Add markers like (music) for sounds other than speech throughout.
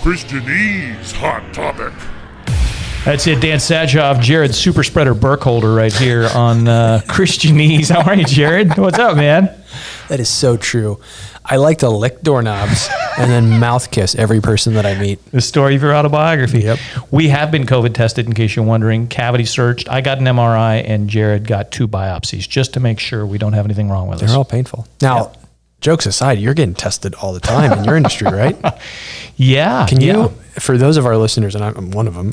Christianese Hot Topic. That's it, Dan Satchoff, Jared Super Spreader Burkholder right here on uh, (laughs) Christianese. How are you, Jared? What's up, man? That is so true. I like to lick doorknobs and then mouth kiss every person that I meet. The story of your autobiography. Yep. We have been COVID tested, in case you're wondering. Cavity searched. I got an MRI, and Jared got two biopsies just to make sure we don't have anything wrong with us. They're all painful. Now, jokes aside, you're getting tested all the time in your industry, (laughs) right? yeah. Can you, yeah. for those of our listeners, and I'm one of them,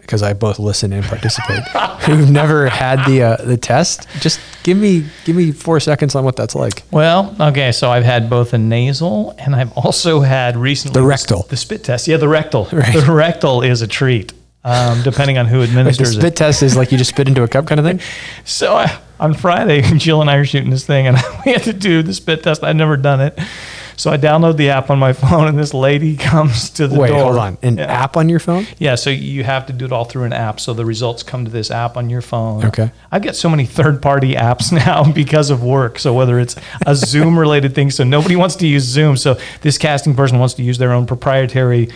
because I both listen and participate, (laughs) who've never had the uh, the test, just give me give me four seconds on what that's like. Well, okay, so I've had both a nasal and I've also had recently The rectal. The spit test. Yeah, the rectal. Right. The rectal is a treat, um, depending on who administers Wait, The spit it. test is like you just spit into a cup kind of thing. (laughs) So I, on Friday, (laughs) Jill and I are shooting this thing, and (laughs) we had to do the spit test. I'd never done it, so I download the app on my phone, and this lady comes to the Wait, door. hold on. An yeah. app on your phone? Yeah, so you have to do it all through an app. So the results come to this app on your phone. Okay. I've got so many third-party apps now because of work. So whether it's a Zoom-related thing, so nobody wants to use Zoom. So this casting person wants to use their own proprietary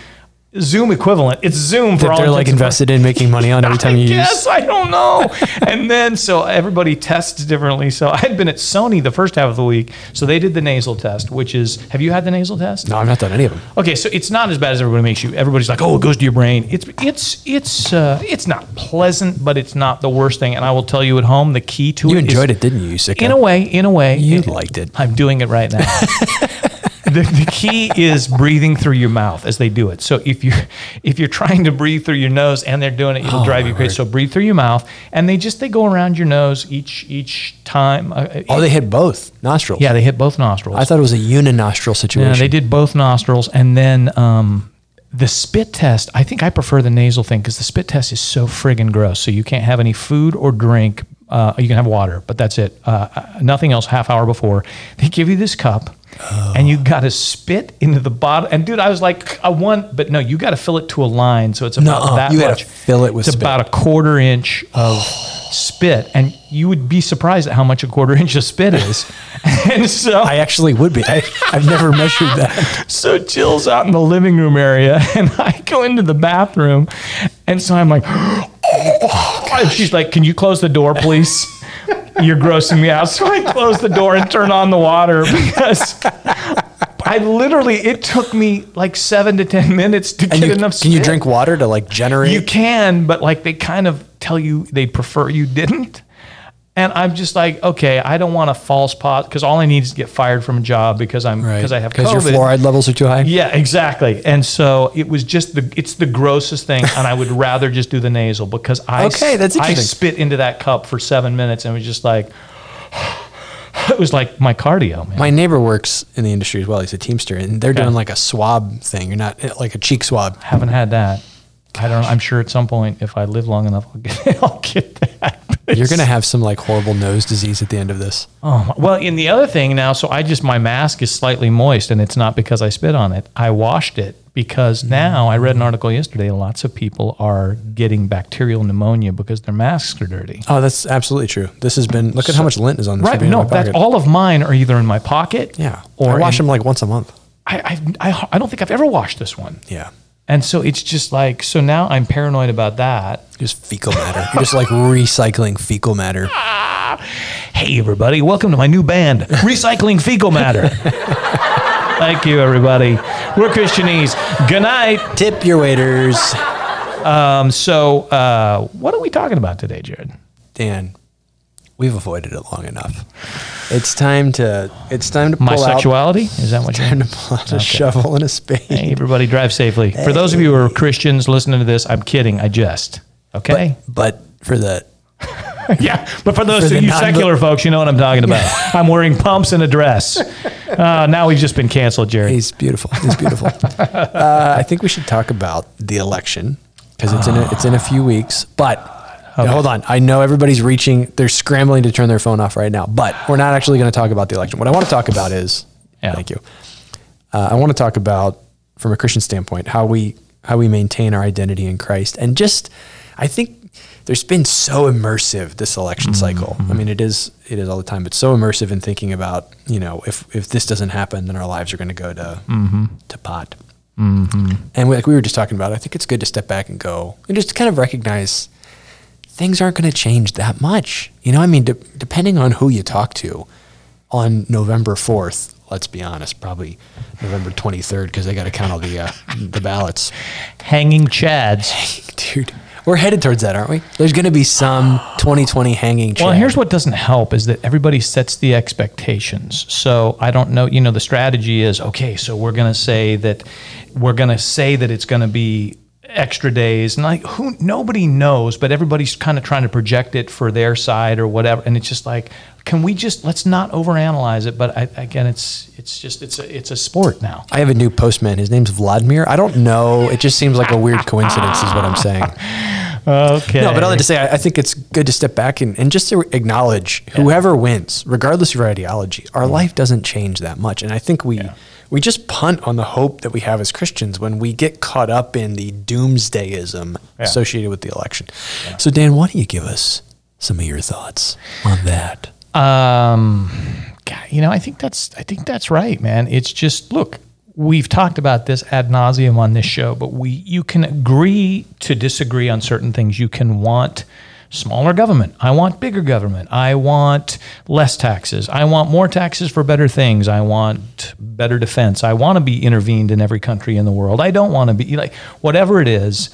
Zoom equivalent. It's Zoom for That all they're like invested in making money on every (laughs) time you use. guess I don't know. (laughs) and then so everybody tests differently. So I had been at Sony the first half of the week, so they did the nasal test, which is have you had the nasal test? No, I've not done any of them. Okay, so it's not as bad as everybody makes you. Everybody's like, "Oh, it goes to your brain." It's it's it's uh, it's not pleasant, but it's not the worst thing. And I will tell you at home, the key to it. You it is- enjoyed it, didn't you, you sicko? in a way. In a way, You liked it. I'm doing it right now. (laughs) the, the key is breathing through your mouth as they do it. So if you're if you're trying to breathe through your nose and they're doing it, it'll Oh, drive you crazy. word. So breathe through your mouth, and they just they go around your nose each each time. Uh, Oh, they hit both nostrils. yeah, they hit both nostrils. I thought it was a uninostril situation. Yeah, they did both nostrils, and then um, the spit test. I think I prefer the nasal thing because the spit test is so friggin' gross. So you can't have any food or drink. Uh, you can have water, but that's it. Uh, uh, nothing else. Half hour before they give you this cup. And you got to spit into the bottle. And dude, I was like, I want, but no, you got to fill it to a line. So it's about Nuh-uh. that You much. fill it with It's spit. about a quarter inch of spit, and you would be surprised at how much a quarter inch of spit is. (laughs) and so I actually would be. I, I've never measured that. (laughs) so Jill's out in the living room area, (laughs) and I go into the bathroom, and so I'm like, (gasps) she's like, "Can you close the door, please? You're grossing me out." (laughs) So I close the door and turn on the water because I literally it took me like seven to ten minutes to And get you, enough. can you drink water to like generate? You can, but like they kind of tell you they prefer you didn't. And I'm just like, okay, I don't want a false pot because all I need is to get fired from a job because I'm right. because I have because your fluoride levels are too high. Yeah, exactly. And so it was just the it's the grossest thing, and I would rather just do the nasal because I Okay, that's I spit into that cup for seven minutes and was just like (sighs) it was like my cardio, man. My neighbor works in the industry as well. He's a teamster, and they're Okay. doing like a swab thing. You're not eh, like a cheek swab. Haven't had that. I don't. I'm sure at some point, if I live long enough, I'll get (laughs) I'll get that. You're gonna have some like horrible nose disease at the end of this. Oh well, in the other thing now, so I just my mask is slightly moist, and it's not because I spit on it. I washed it because mm. now I read an article yesterday. Lots of people are getting bacterial pneumonia because their masks are dirty. Oh, that's absolutely true. This has been. Look at how much lint is on this. Right? No, that's all of mine are either in my pocket. Yeah, Or I wash in- them like once a month. I, I I I don't think I've ever washed this one, Yeah, and so it's just like so now I'm paranoid about that. just fecal matter. You're just like recycling fecal matter. (laughs) Hey, everybody, welcome to my new band, Recycling Fecal Matter. (laughs) Thank you, everybody. We're Christianese. Good night. Tip your waiters, Um, so, uh, what are we talking about today, Jared? Dan. We've avoided it long enough. It's time to. It's time to pull My out. sexuality? Is that what you're Time to pull out a shovel and a spade. Hey, everybody, drive safely. For those of you who are Christians listening to this, I'm kidding. I jest. Okay? But for the (laughs) yeah. But for those For of you non- secular folks, you know what I'm talking about. (laughs) I'm wearing pumps and a dress. Uh, now we've just been canceled, Jerry. He's beautiful. He's beautiful. (laughs) uh, I think we should talk about the election because it's in a, it's in a few weeks. But Um, hold on, I know everybody's reaching. They're scrambling to turn their phone off right now. But we're not actually going to talk about the election. What I want to talk about is Yeah. thank you. Uh, I want to talk about from a Christian standpoint how we how we maintain our identity in Christ and just I think there's been so immersive this election mm-hmm. cycle. I mean, it is it is all the time, but so immersive in thinking about you know if if this doesn't happen, then our lives are going to go to mm-hmm. to pot. Mm-hmm. And we, like we were just talking about, I think it's good to step back and go and just kind of recognize things aren't going to change that much. You know, I mean, de- depending on who you talk to on November 4th, let's be honest, probably November 23rd, because they got to count all the, uh, (laughs) the ballots. Hanging chads. (laughs) Dude, we're headed towards that, aren't we? There's going to be some 2020 hanging Well, here's what doesn't help is that everybody sets the expectations. So I don't know, you know, the strategy is okay, so we're going to say that we're going to say that it's going to be extra days and like who nobody knows, but everybody's kind of trying to project it for their side or whatever and it's just like can we just let's not overanalyze it, but I, again it's it's just it's a it's a sport now. I have a new postman. His name's Vladimir. I don't know. It just seems like a weird (laughs) coincidence, is what I'm saying. Okay. No, but all that to say, I, I think it's good to step back and, and just to acknowledge whoever wins, regardless of your ideology, our mm. life doesn't change that much. And I think we we just punt on the hope that we have as Christians when we get caught up in the doomsdayism associated with the election. So, Dan, why don't you give us some of your thoughts on that? Um, God, you know, I think that's I think that's right, man. It's just look, we've talked about this ad nauseum on this show, but we you can agree to disagree on certain things. You can want smaller government. I want bigger government. I want less taxes. I want more taxes for better things. I want better defense. I want to be intervened in every country in the world. I don't want to be like whatever it is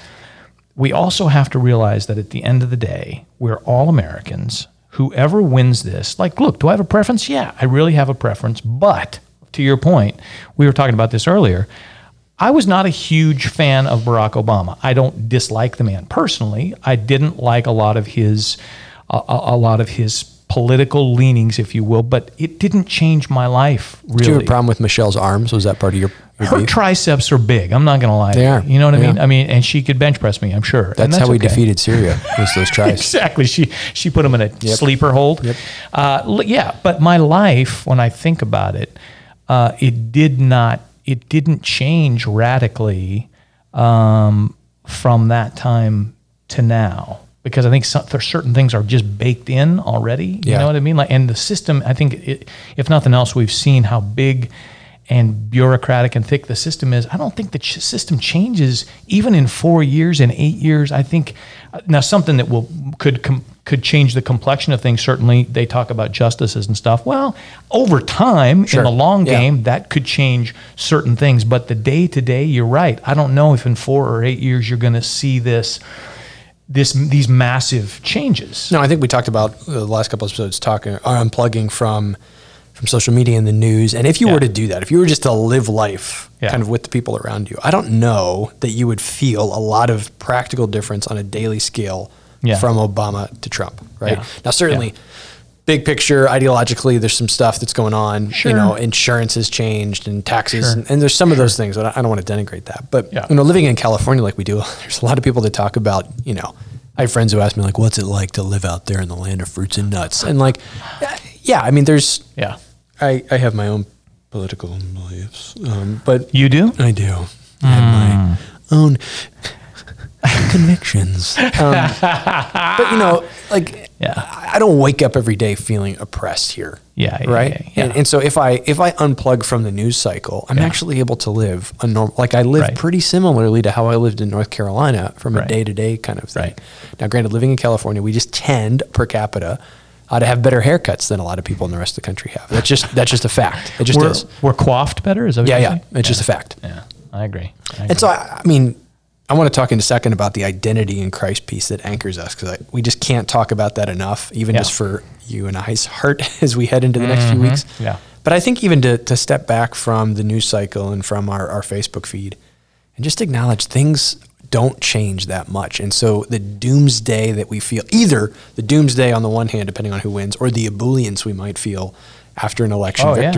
we also have to realize that at the end of the day, we're all Americans. Whoever wins this, like, look, do I have a preference? Yeah, I really have a preference. But to your point, we were talking about this earlier. I was not a huge fan of Barack Obama. I don't dislike the man personally. I didn't like a lot of his, a, a lot of his political leanings, if you will. But it didn't change my life really. Do you have a problem with Michelle's arms? Was that part of your, your Her beef? triceps are big. I'm not going to lie. They are. You know what I mean? I mean, and she could bench press me. I'm sure. And That's, how we okay. defeated Syria. Was those (laughs) triceps? Exactly. She she put him in a sleeper hold. Uh, yeah, but my life, when I think about it, uh, it did not. It didn't change radically um, from that time to now because I think some, certain things are just baked in already. You Yeah. know what I mean? Like, and the system. I think, it, if nothing else, we've seen how big and bureaucratic and thick the system is. I don't think the ch- system changes even in four years and eight years. I think uh, now something that will could com- could change the complexion of things. Certainly, they talk about justices and stuff. Well, over time, Sure. in the long Yeah. game, that could change certain things. But the day to day, you're right. I don't know if in four or eight years you're going to see this. This, these massive changes. No, I think we talked about uh, the last couple episodes talking or unplugging from from social media and the news. And if you Yeah. were to do that, if you were just to live life Yeah. kind of with the people around you, I don't know that you would feel a lot of practical difference on a daily scale Yeah. from Obama to Trump, right? Yeah. Now, certainly. Big picture, ideologically, there's some stuff that's going on. Sure. You know, insurance has changed and taxes, Sure. and, and there's some of those things. But I I don't want to denigrate that. But Yeah. you know, living in California like we do, (laughs) there's a lot of people that talk about, you know, I have friends who ask me like, "What's it like to live out there in the land of fruits and nuts?" And like, yeah, I mean, there's, Yeah, I, I have my own political beliefs, um, but you do. I do and my own (laughs) convictions. Um, but you know, like, Yeah. I don't wake up every day feeling oppressed here. Yeah, yeah, right. yeah, yeah. And, and so if I if I unplug from the news cycle, I'm actually able to live a normal. Like I live Right. pretty similarly to how I lived in North Carolina from a day to day kind of thing. Right. Now, granted, living in California, we just tend per capita. Uh, to have better haircuts than a lot of people in the rest of the country have. That's just that's just a fact. It just we're, is. we're coiffed better. Is that what Yeah, yeah. It's just a fact. Yeah, I agree. I And so, I, I mean, I want to talk in a second about the identity in Christ piece that anchors us because we just can't talk about that enough, even Yeah. just for you and I's heart (laughs) as we head into the next few weeks. Mm-hmm. Yeah. But I think even to, to step back from the news cycle and from our, our Facebook feed and just acknowledge things don't change that much. And so the doomsday that we feel, either the doomsday on the one hand, depending on who wins, or the ebullience we might feel after an election Oh, yeah.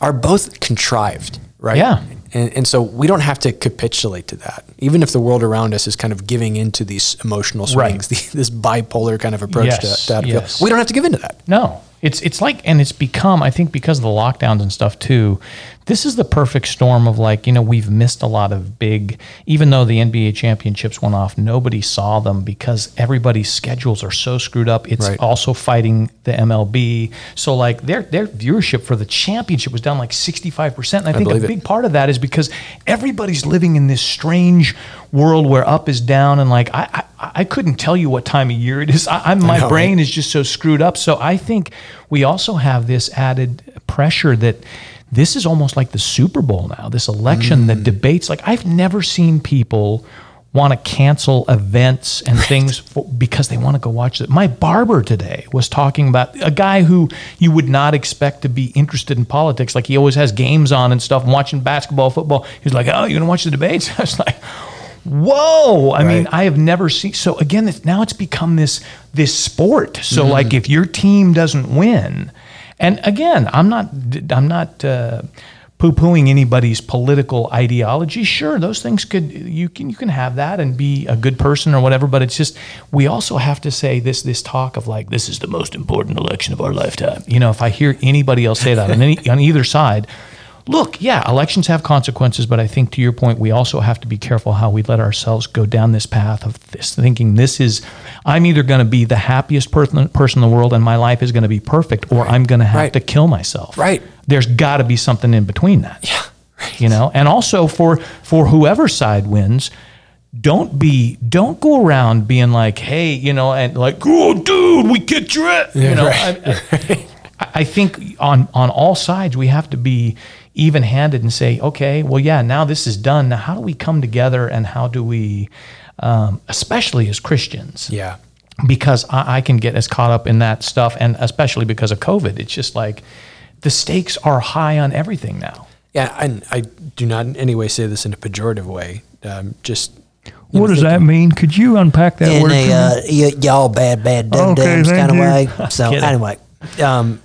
Are both contrived, right? Yeah. And, and so we don't have to capitulate to that. Even if the world around us is kind of giving into these emotional Right. swings, (laughs) the, this bipolar kind of approach Yes, to, to how to feel, yes. we don't have to give into that. No, It's it's like and it's become I think because of the lockdowns and stuff too. This is the perfect storm of like you know we've missed a lot of big even though the NBA championships went off nobody saw them because everybody's schedules are so screwed up. It's Right. also fighting the MLB. So like their their viewership for the championship was down like 65%. And I think a believe it. big part of that is because everybody's living in this strange world where up is down and like I I, I couldn't tell you what time of year it is. I, I'm, my know, brain right? is just so screwed up. So I think we also have this added pressure that this is almost like the Super Bowl now. This election, Mm. the debates. Like I've never seen people want to cancel events and things for, because they want to go watch it. My barber today was talking about a guy who you would not expect to be interested in politics. Like he always has games on and stuff, and watching basketball, football. He's like, "Oh, you're gonna watch the debates?" (laughs) I was like. Whoa! I mean, I have never seen. So again, it's, now it's become this this sport. So like, if your team doesn't win, and again, I'm not I'm not uh, poo pooing anybody's political ideology. Sure, those things could you can you can have that and be a good person or whatever. But it's just we also have to say this this talk of like this is the most important election of our lifetime. You know, if I hear anybody else say that on any on either side. Look, yeah, elections have consequences, but I think to your point, we also have to be careful how we let ourselves go down this path of this thinking this is, I'm either going to be the happiest person, person in the world and my life is going to be perfect, or I'm going to have Right. to kill myself. Right. There's got to be something in between that. Yeah. Right. You know, and also for for whoever side wins, don't be don't go around being like, hey, you know, and like, oh, dude, we kicked your ass. You know, right. I, I, (laughs) I think on on all sides we have to be even handed and say, okay, well, yeah, now this is done. Now, how do we come together and how do we, um, especially as Christians, Yeah. because I, I can get as caught up in that stuff, and especially because of COVID, it's just like the stakes are high on everything now. Yeah, and I do not in any way say this in a pejorative way. Um, just What does that mean? Could you unpack that in word? a uh, y- y'all bad bad dum Okay, dums thank kind of way. (laughs) So anyway, um,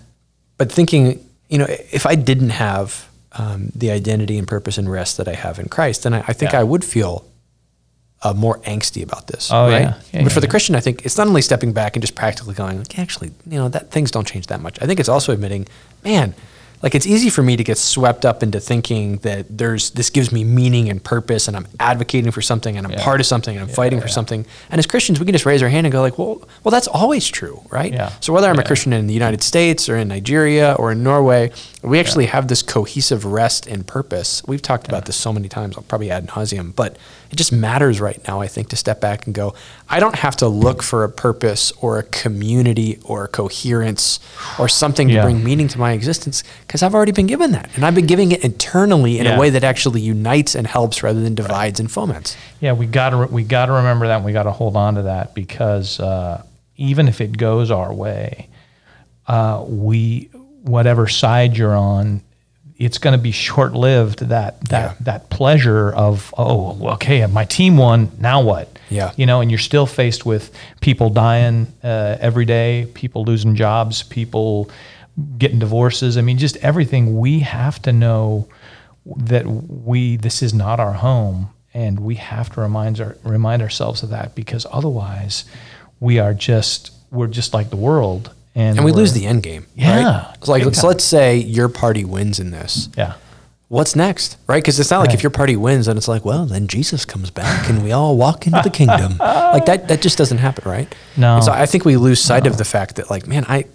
but thinking, you know, if I didn't have um, the identity and purpose and rest that I have in Christ, then I, I think Yeah. I would feel uh, more angsty about this. Oh, right? yeah. Yeah, but for the. Christian, I think it's not only stepping back and just practically going, like, actually, you know, that things don't change that much. I think it's also admitting, man, like it's easy for me to get swept up into thinking that there's this gives me meaning and purpose, and I'm advocating for something, and I'm Yeah. part of something, and I'm fighting for yeah. something. And as Christians, we can just raise our hand and go, like, well, well, that's always true, right? Yeah. So whether I'm a Christian in the United States or in Nigeria or in Norway, we actually have this cohesive rest and purpose. We've talked about this so many times. I'll probably ad nauseum, but it just matters right now. I think to step back and go, I don't have to look for a purpose or a community or a coherence or something Yeah. to bring meaning to my existence because I've already been given that, and I've been giving it internally in Yeah. a way that actually unites and helps rather than divides and foments. Yeah, we got to we got to remember that. and We got to hold on to that because uh, even if it goes our way, uh, we whatever side you're on, it's going to be short lived. That that Yeah. that pleasure of oh okay, my team won. Now what? Yeah. you know, and you're still faced with people dying uh, every day, people losing jobs, people getting divorces. I mean, just everything. We have to know that we this is not our home, and we have to remind our, remind ourselves of that because otherwise, we are just we're just like the world, and, And we lose the end game. Yeah. Right? Like, so let's say your party wins in this. yeah. what's next, right? Because it's not like Right. if your party wins, then it's like, well, then Jesus comes back and we all walk into the kingdom. (laughs) like that, that just doesn't happen, right? No. And so I think we lose sight of the fact that, like, man, I,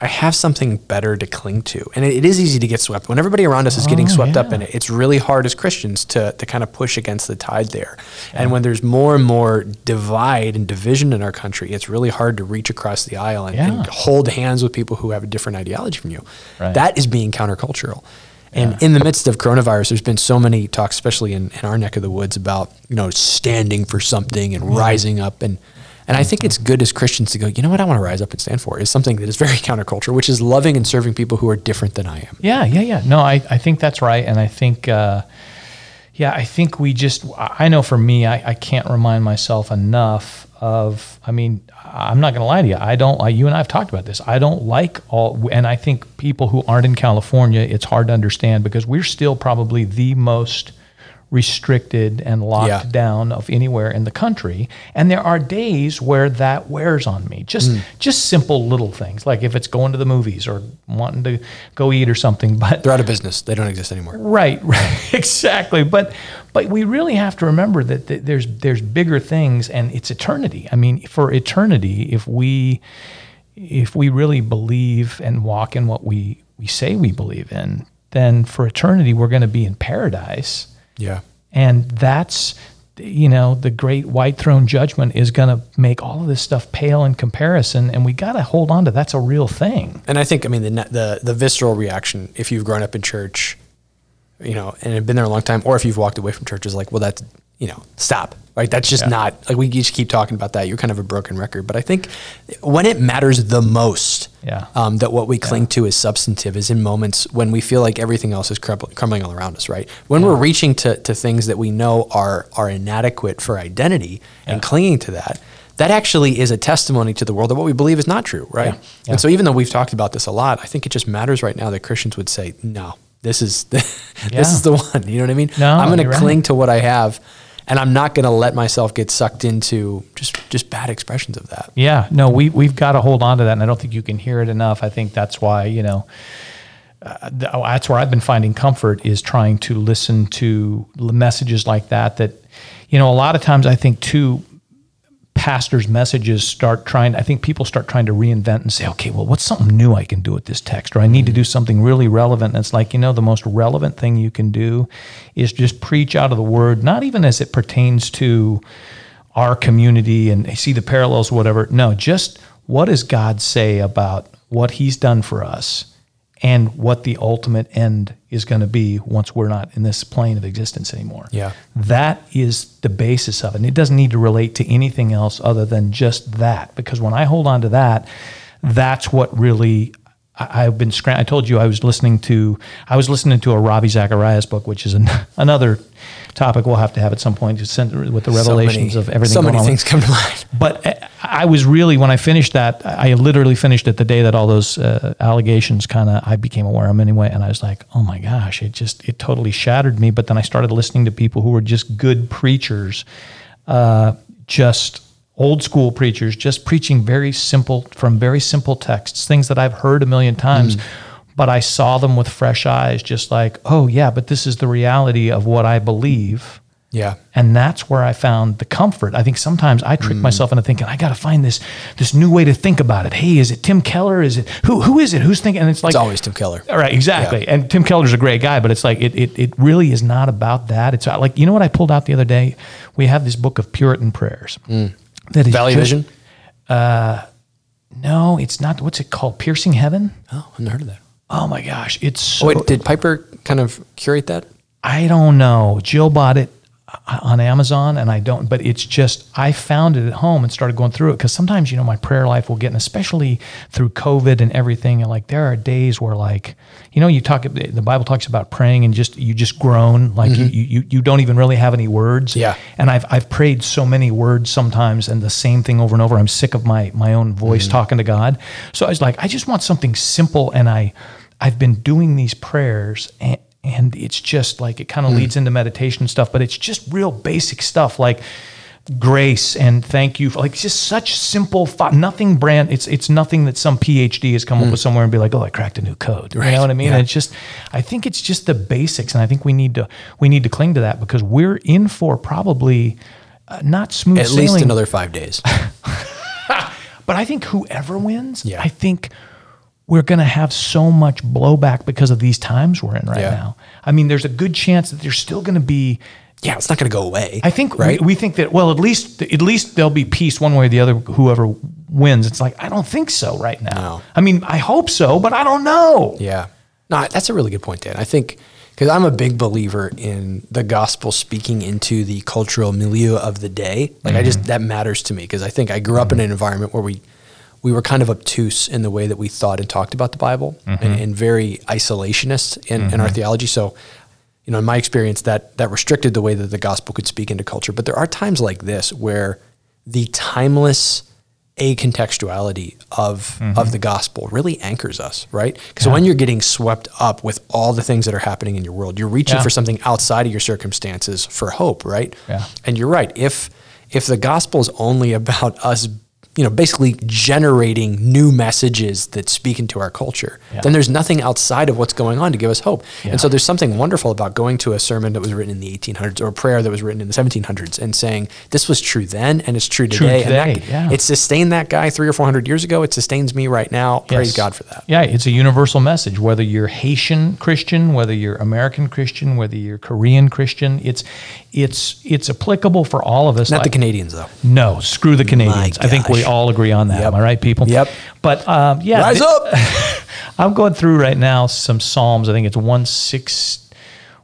I have something better to cling to, and it, it is easy to get swept when everybody around us is getting Oh, swept up in it. It's really hard as Christians to to kind of push against the tide there, and when there's more and more divide and division in our country, it's really hard to reach across the aisle and, and hold hands with people who have a different ideology from you. Right. That is being countercultural. And Yeah. in the midst of coronavirus, there's been so many talks, especially in, in our neck of the woods, about you know standing for something and rising up. And and I think it's good as Christians to go, you know what, I want to rise up and stand for is something that is very (laughs) countercultural, which is loving and serving people who are different than I am. Yeah, yeah, yeah. No, I, I think that's right. And I think, uh, yeah, I think we just, I know for me, I, I can't remind myself enough of, I mean, I'm not going to lie to you. I don't, you and I have talked about this. I don't like all, and I think people who aren't in California, it's hard to understand because we're still probably the most restricted and locked Yeah. down of anywhere in the country. And there are days where that wears on me. Just Mm. just simple little things, like if it's going to the movies or wanting to go eat or something. But They're out of business. They don't exist anymore. Right, (laughs) right, exactly. But but we really have to remember that, that there's there's bigger things, and it's eternity. I mean, for eternity, if we if we really believe and walk in what we we say we believe in, then for eternity we're going to be in paradise, Yeah. and that's you know the great white throne judgment is going to make all of this stuff pale in comparison, and we got to hold on to that's a real thing. And I think, I mean, the, the the visceral reaction, if you've grown up in church, you know, and have been there a long time, or if you've walked away from church, is like, well, that's, you know, stop. Right? That's just Yeah. not like we just keep talking about that. You're kind of a broken record. But I think when it matters the most, Yeah. um, that what we cling to is substantive, is in moments when we feel like everything else is crumbling all around us. Right? When we're reaching to to things that we know are are inadequate for identity and clinging to that. That actually is a testimony to the world that what we believe is not true, right? Yeah. Yeah. And so even though we've talked about this a lot, I think it just matters right now that Christians would say, no, this is (laughs) this Yeah. is the one. You know what I mean? No, I'm going to you're right. cling to what I have, and I'm not going to let myself get sucked into just just bad expressions of that. Yeah, no, we we've got to hold on to that, and I don't think you can hear it enough. I think that's why you know. Uh, that's where I've been finding comfort is trying to listen to messages like that. That, you know, a lot of times I think too, pastors' messages start trying. I think people start trying to reinvent and say, okay, well, what's something new I can do with this text, or I need to do something really relevant. And it's like, you know, the most relevant thing you can do is just preach out of the word, not even as it pertains to our community and see the parallels, whatever. No, just what does God say about what He's done for us and what the ultimate end is going to be once we're not in this plane of existence anymore. Yeah. That is the basis of it. And it doesn't need to relate to anything else other than just that. Because when I hold on to that, that's what really I- I've been scram- I told you I was listening to I was listening to a Ravi Zacharias book, which is an, (laughs) another topic we'll have to have at some point with the revelations so many, of everything. So many on. things come to mind. (laughs) But uh, I was really when I finished that, I literally finished it the day that all those uh, allegations kind of I became aware of them anyway, and I was like, oh my gosh, it just it totally shattered me. But then I started listening to people who were just good preachers, uh, just old school preachers, just preaching very simple from very simple texts, things that I've heard a million times. Mm. But I saw them with fresh eyes, just like, oh yeah, but this is the reality of what I believe. Yeah. And that's where I found the comfort. I think sometimes I trick mm. myself into thinking I got to find this this new way to think about it. Hey, is it Tim Keller? Is it who who is it? Who's thinking? And it's like It's always Tim Keller. all right, exactly. And Tim Keller's a great guy, but it's like it, it it really is not about that. It's like you know what I pulled out the other day. We have this book of Puritan prayers. Mm. That is Valley just- Vision? No, it's not. What's it called? Piercing Heaven. Oh, I've never heard of that. Oh my gosh, it's so. Oh, wait, did Piper kind of curate that? I don't know. Jill bought it uh, on Amazon and I don't, but it's just, I found it at home and started going through it because sometimes, you know, my prayer life will get, and especially through COVID and everything. And like, there are days where like, you know, you talk, the Bible talks about praying and just, you just groan, like mm-hmm. you, you, you don't even really have any words. Yeah. And I've, I've prayed so many words sometimes and the same thing over and over. I'm sick of my, my own voice mm-hmm. talking to God. So I was like, I just want something simple. And I, I've been doing these prayers and, and it's just like it kind of leads into meditation stuff, but it's just real basic stuff like grace and thank you for like just such simple thought, nothing brand. It's it's nothing that some PhD has come up with somewhere and be like, oh, I cracked a new code. You know what I mean? yeah. It's just, I think it's just the basics, and I think we need to we need to cling to that because we're in for probably uh, not smooth At sailing, least another five days. (laughs) but I think whoever wins, Yeah. I think we're going to have so much blowback because of these times we're in right Yeah. now. I mean, there's a good chance that there's still going to be. yeah, it's not going to go away. I think right. we, we think that well, at least at least there'll be peace one way or the other. Whoever wins, it's like I don't think so right now. No. I mean, I hope so, but I don't know. Yeah. No, that's a really good point, Dan. I think because I'm a big believer in the gospel speaking into the cultural milieu of the day. Like I just mm-hmm. that matters to me because I think I grew up in mm-hmm. an environment where we we were kind of obtuse in the way that we thought and talked about the Bible and, and very isolationist in, in our theology. So, you know, in my experience, that that restricted the way that the gospel could speak into culture. But there are times like this where the timeless a contextuality of Mm-hmm. of the gospel really anchors us, right? Because when you're getting swept up with all the things that are happening in your world, you're reaching Yeah. for something outside of your circumstances for hope, right? Yeah. And you're right. If if the gospel is only about us, you know, basically generating new messages that speak into our culture, Yeah. then there's nothing outside of what's going on to give us hope. Yeah. And so there's something wonderful about going to a sermon that was written in the 1800s or a prayer that was written in the 1700s and saying this was true then and it's true True today. and that, today, yeah. it sustained that guy three or four hundred years ago. It sustains me right now. Praise Yes. God for that. Yeah, it's a universal message. Whether you're Haitian Christian, whether you're American Christian, whether you're Korean Christian, it's it's it's applicable for all of us. Not the Canadians though. No, screw the Canadians. I think we. All agree on that. Yep. Am I right, people? Yep. But um, yeah, Rise up. (laughs) I'm going through right now some Psalms. I think it's one six,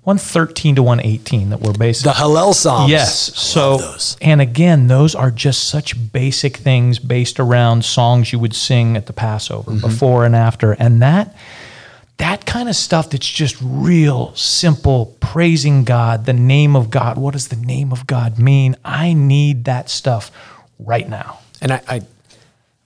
one thirteen to one eighteen that we're basically The Hallel Psalms. Yes. So, and again, those are just such basic things based around songs you would sing at the Passover, Mm-hmm. before and after, and that that kind of stuff that's just real simple praising God, the name of God. What does the name of God mean? I need that stuff right now. And I, I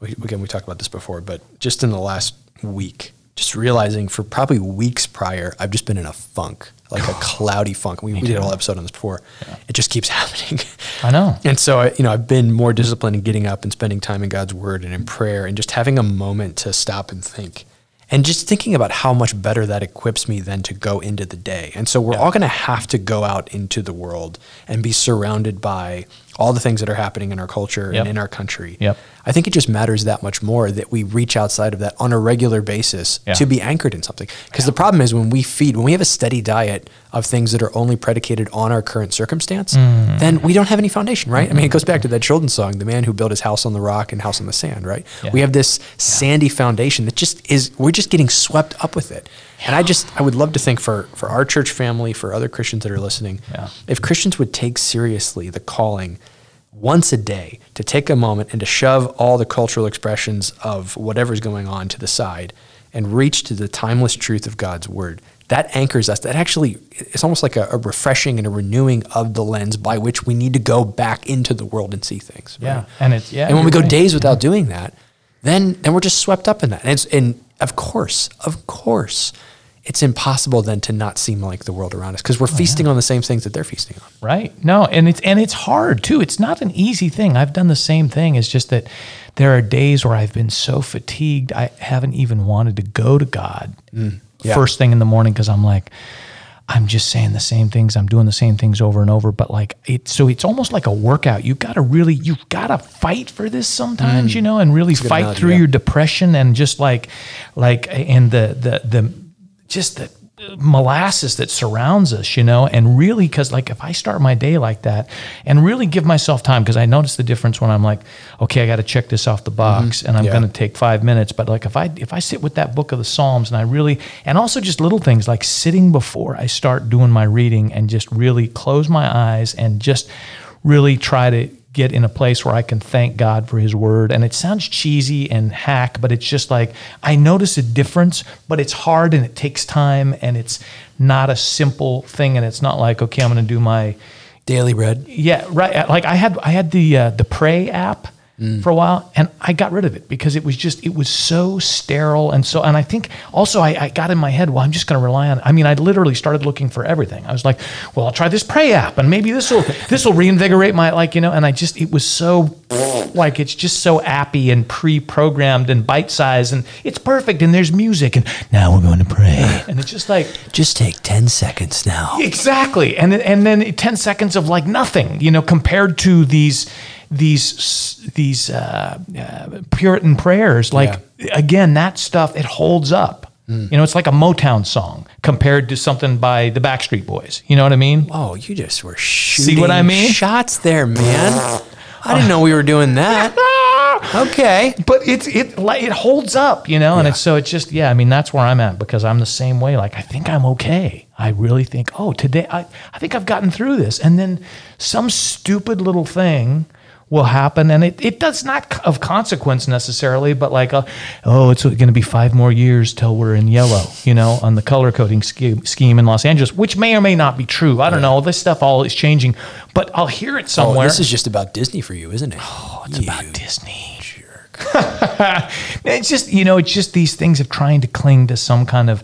we, again, we talked about this before, but just in the last week, just realizing for probably weeks prior, I've just been in a funk, like a (sighs) cloudy funk. We, we did a whole episode on this before. It just keeps (laughs) happening. I know. And so, I, you know, I've been more disciplined in getting up and spending time in God's Word and in prayer, and just having a moment to stop and think, and just thinking about how much better that equips me than to go into the day. And so, we're all going to have to go out into the world and be surrounded by all the things that are happening in our culture Yep. and in our country. Yep. I think it just matters that much more that we reach outside of that on a regular basis Yeah. to be anchored in something. Because the problem is when we feed, when we have a steady diet of things that are only predicated on our current circumstance, Mm-hmm. then we don't have any foundation, right? I mean, it goes back to that children's song, "The Man Who Built His House on the Rock and House on the Sand," right? Yeah. We have this sandy foundation that just is. We're just getting swept up with it. And I just, I would love to think for for our church family, for other Christians that are listening, Yeah. if Christians would take seriously the calling once a day to take a moment and to shove all the cultural expressions of whatever's going on to the side and reach to the timeless truth of God's word. That anchors us. That actually, it's almost like a, a refreshing and a renewing of the lens by which we need to go back into the world and see things. Yeah. And it's yeah. and when we go right. days without doing that, then then we're just swept up in that. And, it's, and of course, of course, it's impossible then to not seem like the world around us because we're oh, feasting on the same things that they're feasting on. Right. No, and it's and it's hard too. It's not an easy thing. I've done the same thing. It's just that there are days where I've been so fatigued I haven't even wanted to go to God mm, yeah. first thing in the morning because I'm like I'm just saying the same things. I'm doing the same things over and over. But like it, so it's almost like a workout. You've got to really, you've got to fight for this sometimes, you know, and really fight analogy, through yeah. your depression and just like, like, and the the the just the molasses that surrounds us, you know, and really because like if I start my day like that and really give myself time because I notice the difference when I'm like, okay, I got to check this off the box mm-hmm. and I'm Yeah. going to take five minutes. But like if I if I sit with that book of the Psalms and I really and also just little things like sitting before I start doing my reading and just really close my eyes and just really try to get in a place where I can thank God for his word. And it sounds cheesy and hack, but it's just like I notice a difference, but it's hard and it takes time and it's not a simple thing and it's not like okay, I'm going to do my Daily bread. yeah, right. Like I had I had the uh, the Pray app Mm. for a while, and I got rid of it because it was just it was so sterile and so. And I think also I, I got in my head, well, I'm just going to rely on. I mean, I literally started looking for everything. I was like, well, I'll try this Pray app, and maybe this will (laughs) this will reinvigorate my like you know. And I just it was so like it's just so appy and pre-programmed and bite-sized, and it's perfect. And there's music, and now we're going to pray, (laughs) and it's just like Just take 10 seconds now. Exactly, and and then ten seconds of like nothing, you know, compared to these these these uh, uh, Puritan prayers. Like again, that stuff it holds up. You know, it's like a Motown song compared to something by the Backstreet Boys. You know what I mean? Oh, you just were shooting See what I mean? shots there, man. I didn't know we were doing that. (laughs) Okay. but it's it like it holds up, you know, and it's so it's just yeah. I mean, that's where I'm at because I'm the same way. Like I think I'm okay. I really think oh today I I think I've gotten through this, and then some stupid little thing will happen, and it it does not of consequence necessarily, but like uh, oh it's going to be five more years till we're in yellow, you know, on the color coding scheme, scheme in Los Angeles, which may or may not be true. I don't know. This stuff all is changing, but I'll hear it Oh, somewhere. this is just about Disney for you, isn't it? Oh, it's about Disney. (laughs) it's just you know, it's just these things of trying to cling to some kind of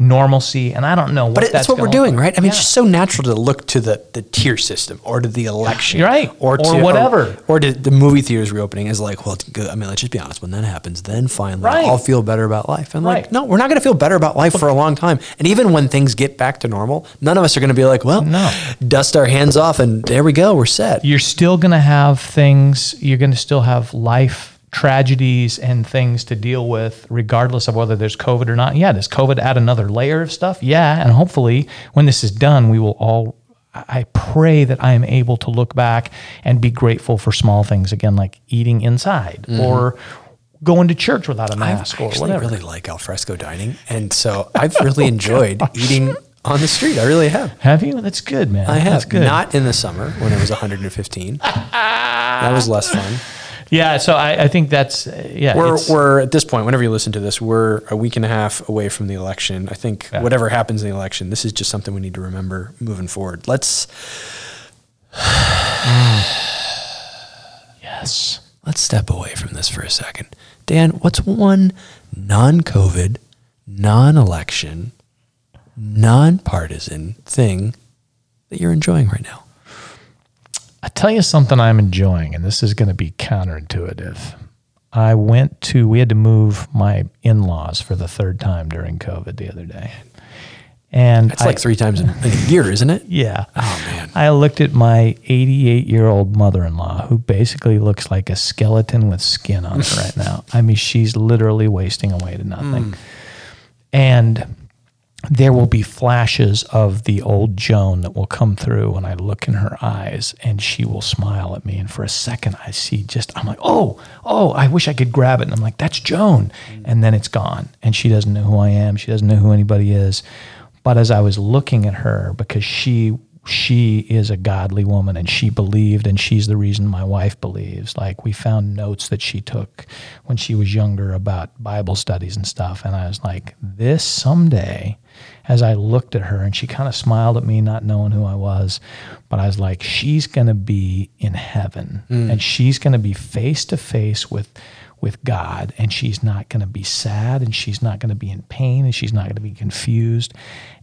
normalcy, and I don't know. What But that's what we're doing, like. right? I mean, it's just so natural to look to the, the tier system or to the election, right. Or, Or to, whatever. or, or to the movie theaters reopening is like, well. I mean, let's just be honest. When that happens, then finally Right. I'll feel better about life. And like, no, we're not going to feel better about life for a long time. And even when things get back to normal, none of us are going to be like, well, No. dust our hands off and there we go, we're set. you're still going to have things you're going to still have life tragedies and things to deal with regardless of whether there's covid or not. Yeah does covid add another layer of stuff? Yeah and hopefully when this is done we will all i pray that i am able to look back and be grateful for small things. Again like eating inside mm-hmm. or going to church without a mask I or whatever. really like alfresco dining, and so I've really (laughs) oh, enjoyed eating on the street. I really have. have you? That's good man. I have. that's good. Not in the summer when it was 115. (laughs) that was less fun. Yeah so i, I think that's uh, yeah We're, we're at this point. Whenever you listen to this, we're a week and a half away from the election. I think whatever happens in the election, this is just something we need to remember moving forward. Let's (sighs) yes let's step away from this for a second. Dan, what's one non-COVID, non-election, non-partisan thing that you're enjoying right now? I tell you something I'm enjoying, and this is going to be counterintuitive. I went to, we had to move my in laws for the third time during COVID the other day. And It's like three times in in a year, isn't it? yeah. Oh man. I looked at my 88 year old mother in law, who basically looks like a skeleton with skin on her right (laughs) now. I mean, she's literally wasting away to nothing. Mm. And there will be flashes of the old Joan that will come through when I look in her eyes and she will smile at me. And for a second, I see just, I'm like, oh, oh, I wish I could grab it. And I'm like, that's Joan. Mm-hmm. And then it's gone. And she doesn't know who I am. She doesn't know who anybody is. But as I was looking at her, because she, she is a godly woman and she believed and she's the reason my wife believes. Like we found notes that she took when she was younger about bible studies and stuff. And i was like this someday as i looked at her and she kind of smiled at me not knowing who i was but i was like she's going to be in heaven. Hmm. And she's going to be face to face with with God and she's not going to be sad and she's not going to be in pain and she's not going to be confused.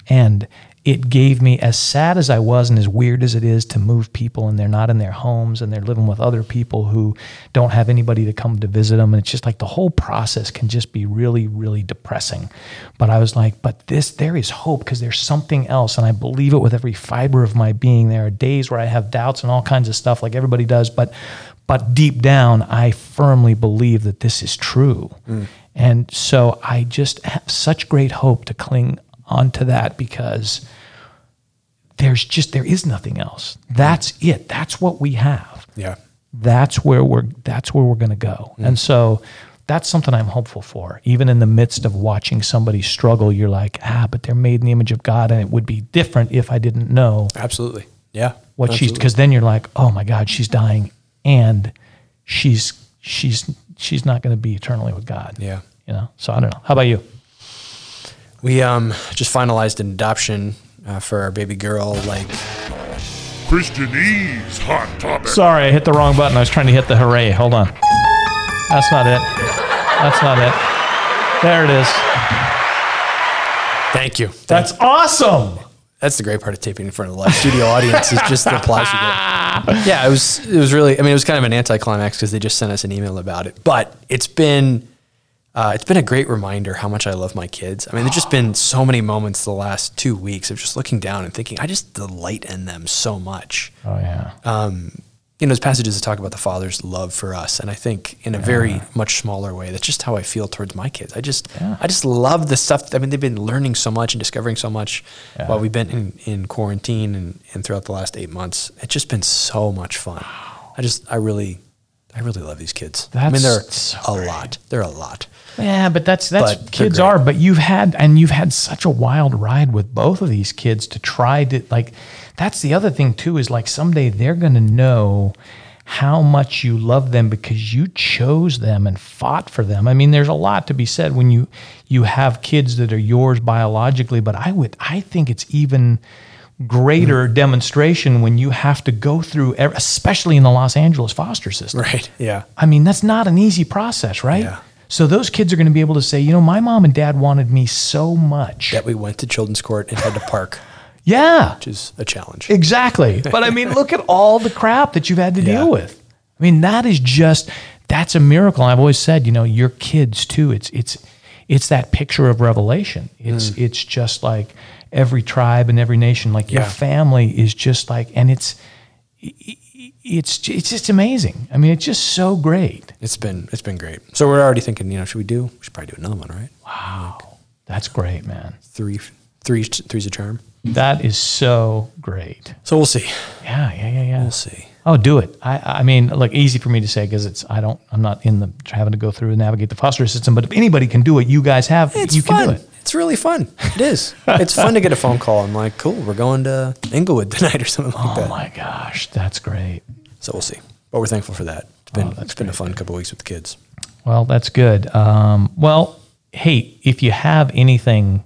And it gave me, as sad as I was and as weird as it is to move people and they're not in their homes and they're living with other people who don't have anybody to come to visit them. And it's just like the whole process can just be really, really depressing. But I was like, but this, there is hope because there's something else. And I believe it with every fiber of my being. There are days where I have doubts and all kinds of stuff like everybody does. But but deep down, I firmly believe that this is true. Hmm. And so I just have such great hope to cling onto that because there's just, there is nothing else. Hmm. That's it. That's what we have. Yeah. That's where we're, that's where we're going to go. Hmm. And so that's something I'm hopeful for. Even in the midst of watching somebody struggle, you're like, ah, but they're made in the image of God. And it would be different if I didn't know Absolutely. Yeah. what she's because then you're like, oh my God, she's dying, and she's she's she's not going to be eternally with God. Yeah. you know. So I don't know. How about you? We um just finalized an adoption uh, for our baby girl. Like Christianese hot topic. Sorry, I hit the wrong button. I was trying to hit the hooray. Hold on. That's not it. That's not it. There it is. Thank you. That's awesome. That's the great part of taping in front of a live studio audience is just the applause you get. (laughs) Yeah, it was it was really I mean it was kind of an anticlimax because they just sent us an email about it. But it's been uh, it's been a great reminder how much I love my kids. I mean, there's just been so many moments the last two weeks of just looking down and thinking I just delight in them so much. Oh yeah. Um, you know, there's passages that talk about the father's love for us, and I think in a very much smaller way, that's just how I feel towards my kids. I just, I just love the stuff. I mean, they've been learning so much and discovering so much while we've been in, in quarantine and, and throughout the last eight months. It's just been so much fun. I just, I really, I really love these kids. I mean, they're so a great. lot. They're a lot. Yeah, but that's that's But kids are. But you've had and you've had such a wild ride with both of these kids to try to like. That's the other thing too is like someday they're going to know how much you love them because you chose them and fought for them. I mean, there's a lot to be said when you you have kids that are yours biologically, but I would I think it's even greater demonstration when you have to go through, especially in the Los Angeles foster system. Right. Yeah. I mean, that's not an easy process, right? Yeah. So those kids are going to be able to say, you know, my mom and dad wanted me so much. That we went to children's court and had to park, (laughs) Yeah, which is a challenge. exactly. But I mean, look at all the crap that you've had to (laughs) Yeah. deal with. I mean, that is just that's a miracle. And I've always said, you know, your kids too. It's it's it's that picture of revelation. It's Mm. it's just like every tribe and every nation. Like your family is just like, and it's it's it's just amazing. I mean, it's just so great. It's been it's been great. So we're already thinking, you know, should we do? We should probably do another one, right? Wow, that's great, man. Three, three, three's a charm. That is so great. So we'll see. Yeah, yeah, yeah, yeah. We'll see. Oh, do it. I, I mean, like easy for me to say because it's I don't I'm not in the having to go through and navigate the foster system. But if anybody can do it, you guys have. It's you fun. can do it. It's really fun. It is. it's fun to get a phone call. I'm like, cool, we're going to Inglewood (laughs) tonight or something like Oh that. Oh my gosh, that's great. So we'll see. But we're thankful for that. It's been Oh, it's been a fun couple weeks with the kids. Well, that's good. Um, well, hey, if you have anything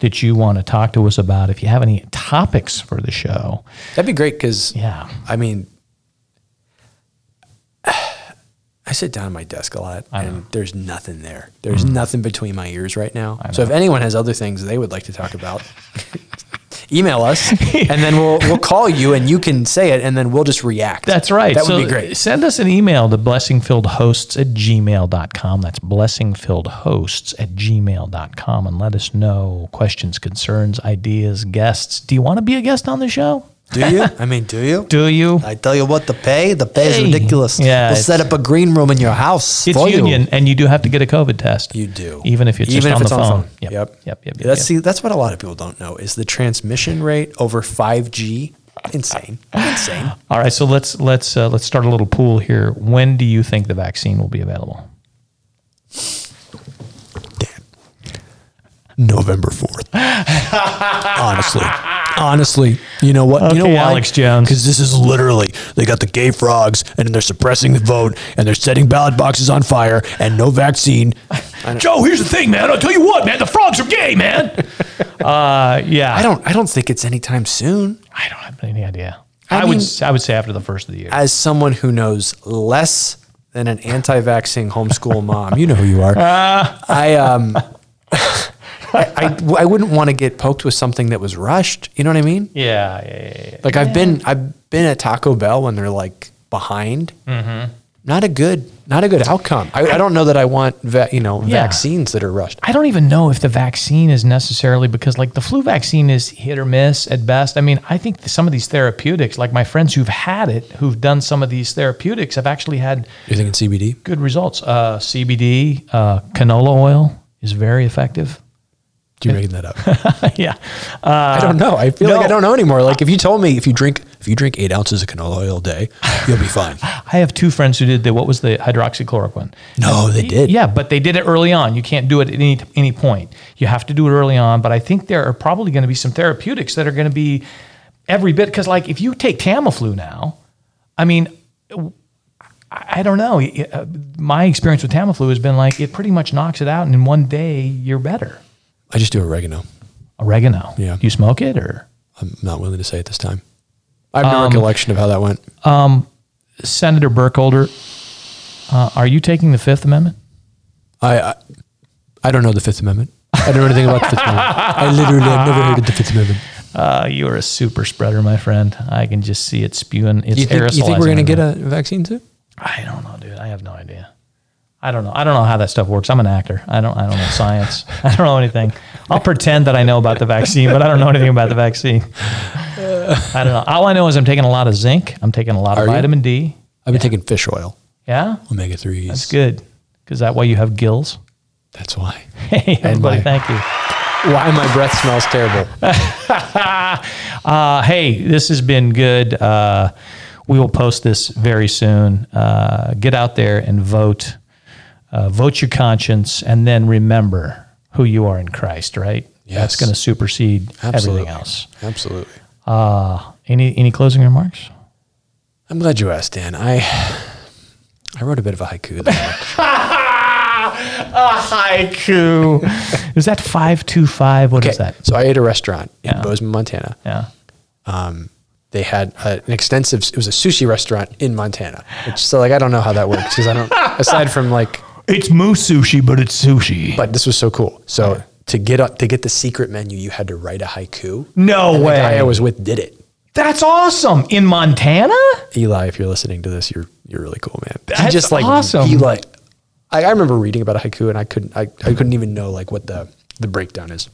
that you want to talk to us about, if you have any topics for the show, That'd be great because yeah, I mean, I sit down at my desk a lot and there's nothing there. There's Mm. nothing between my ears right now. So if anyone has other things they would like to talk about, (laughs) email us and then we'll we'll call you and you can say it and then we'll just react. That's right. That So would be great. Send us an email to blessingfilledhosts at gmail.com. That's blessingfilledhosts at gmail.com and let us know questions, concerns, ideas, guests. Do you want to be a guest on the show? Do you? (laughs) I mean, do you? Do you? I tell you what, the pay, the pay Hey. is ridiculous. Yeah, we'll it's- set up a green room in your house. It's for you. union, and you do have to get a COVID test. You do, even if it's Even just if on, it's the on phone. phone. Yep. Yep. Yep. Yep. Yep. That's yep. see, that's what a lot of people don't know is the transmission rate over 5G. Insane, insane. All right, so let's let's uh, let's start a little pool here. When do you think the vaccine will be available? November 4th. (laughs) honestly. Honestly. You know what? you know Okay, why? Alex Jones. Because this is literally, they got the gay frogs and they're suppressing the vote and they're setting ballot boxes on fire and no vaccine. (laughs) Joe, here's the thing, man. I'll tell you what, man. The frogs are gay, man. (laughs) uh, yeah. I don't I don't think it's anytime soon. I don't have any idea. I I, would mean- s- I would say after the first of the year. As someone who knows less than an anti-vaccine homeschool (laughs) mom, you know who you are. I um I, I, I wouldn't want to get poked with something that was rushed. You know what I mean? yeah, yeah, yeah, yeah. Like I've been I've been at Taco Bell when they're like behind. Mm-hmm. Not a good not a good outcome. I, I don't know that I want va- you know Yeah. vaccines that are rushed. I don't even know if the vaccine is necessarily because like the flu vaccine is hit or miss at best. I mean, I think some of these therapeutics, like my friends who've had it, who've done some of these therapeutics, have actually had You're thinking CBD? good results. Uh, CBD, uh, canola oil is very effective. You're making that up. (laughs) yeah. I don't know. I feel like. I don't know anymore. Like if you told me if you drink if you drink eight ounces of canola oil a day, you'll be fine. (laughs) I have two friends who did the what was the hydroxychloroquine. No, they did. Yeah, but they did it early on. You can't do it at any any point. You have to do it early on. But I think there are probably going to be some therapeutics that are going to be every bit because, like, if you take Tamiflu now, I mean, I I don't know. Uh, My experience with Tamiflu has been like it pretty much knocks it out, and in one day you're better. I just do oregano. Oregano. Yeah. Do you smoke it or I'm not willing to say at this time. I have no recollection of how that went. Um, Senator Burkholder? Uh, are you taking the Fifth Amendment? I, I I don't know the Fifth Amendment. I don't know anything about the Fifth Amendment. I literally have never heard of the Fifth Amendment. Uh, you are a super spreader, my friend. I can just see it spewing. It's You think, you think we're going to get a vaccine too? I don't know, dude. I have no idea. I don't know. I don't know how that stuff works. I'm an actor. I don't. I don't know science. (laughs) I don't know anything. I'll pretend that I know about the vaccine, but I don't know anything about the vaccine. (laughs) I don't know. All I know is I'm taking a lot of zinc. I'm taking a lot Are of you? vitamin D. I've been taking fish oil, Yeah, omega threes. that's good. Because that way you have gills. That's why. (laughs) Hey, everybody, my- thank you. Why my breath smells terrible. Uh, hey, this has been good. Uh, we will post this very soon. Uh, get out there and vote. Uh, vote your conscience, and then remember who you are in Christ. Right? Yes. That's going to supersede Absolutely. everything else. Absolutely. Uh, any any closing remarks? I'm glad you asked, Dan. I I wrote a bit of a haiku. There. (laughs) A haiku. is that five two five? What is Okay, that? so I ate a restaurant Yeah. in Bozeman, Montana. Yeah. um, they had a, an extensive. It was a sushi restaurant in Montana. Which, so like I don't know how that works because I don't. (laughs) aside from like, It's moose sushi, but it's sushi. but this was so cool. So to get up to get the secret menu, you had to write a haiku. No And The guy way. I was with did it. That's awesome. In Montana? Eli, if you're listening to this, you're you're really cool, man. he That's just like awesome. he like I, I remember reading about a haiku and I couldn't I, I couldn't even know like what the the breakdown is.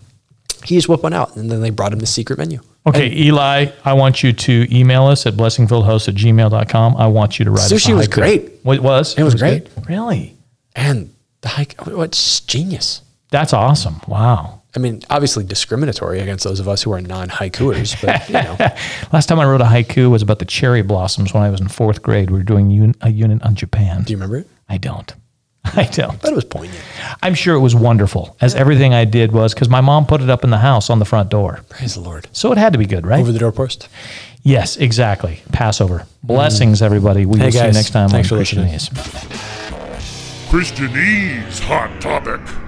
He just whipped one out and then they brought him the secret menu. Okay, Eli, I want you to email us at blessingfilledhost at gmail.com. I want you to write Sushi was great. What it was? It was great. good? Really? And the haiku what's oh, genius. That's awesome. Wow. I mean, obviously discriminatory against those of us who are non haikuers, but you know, (laughs) Last time I wrote a haiku was about the cherry blossoms when I was in fourth grade. We were doing un- a unit on Japan. do you remember it? I don't. (laughs) I don't. But it was poignant. I'm sure it was wonderful, as everything I did was because my mom put it up in the house on the front door. Praise the Lord. So it had to be good, right? Over the doorpost. yes, exactly. Passover. Blessings, mm. everybody. We Hey, will see you next time Thanks on for listening. Christianese. Hot Topic.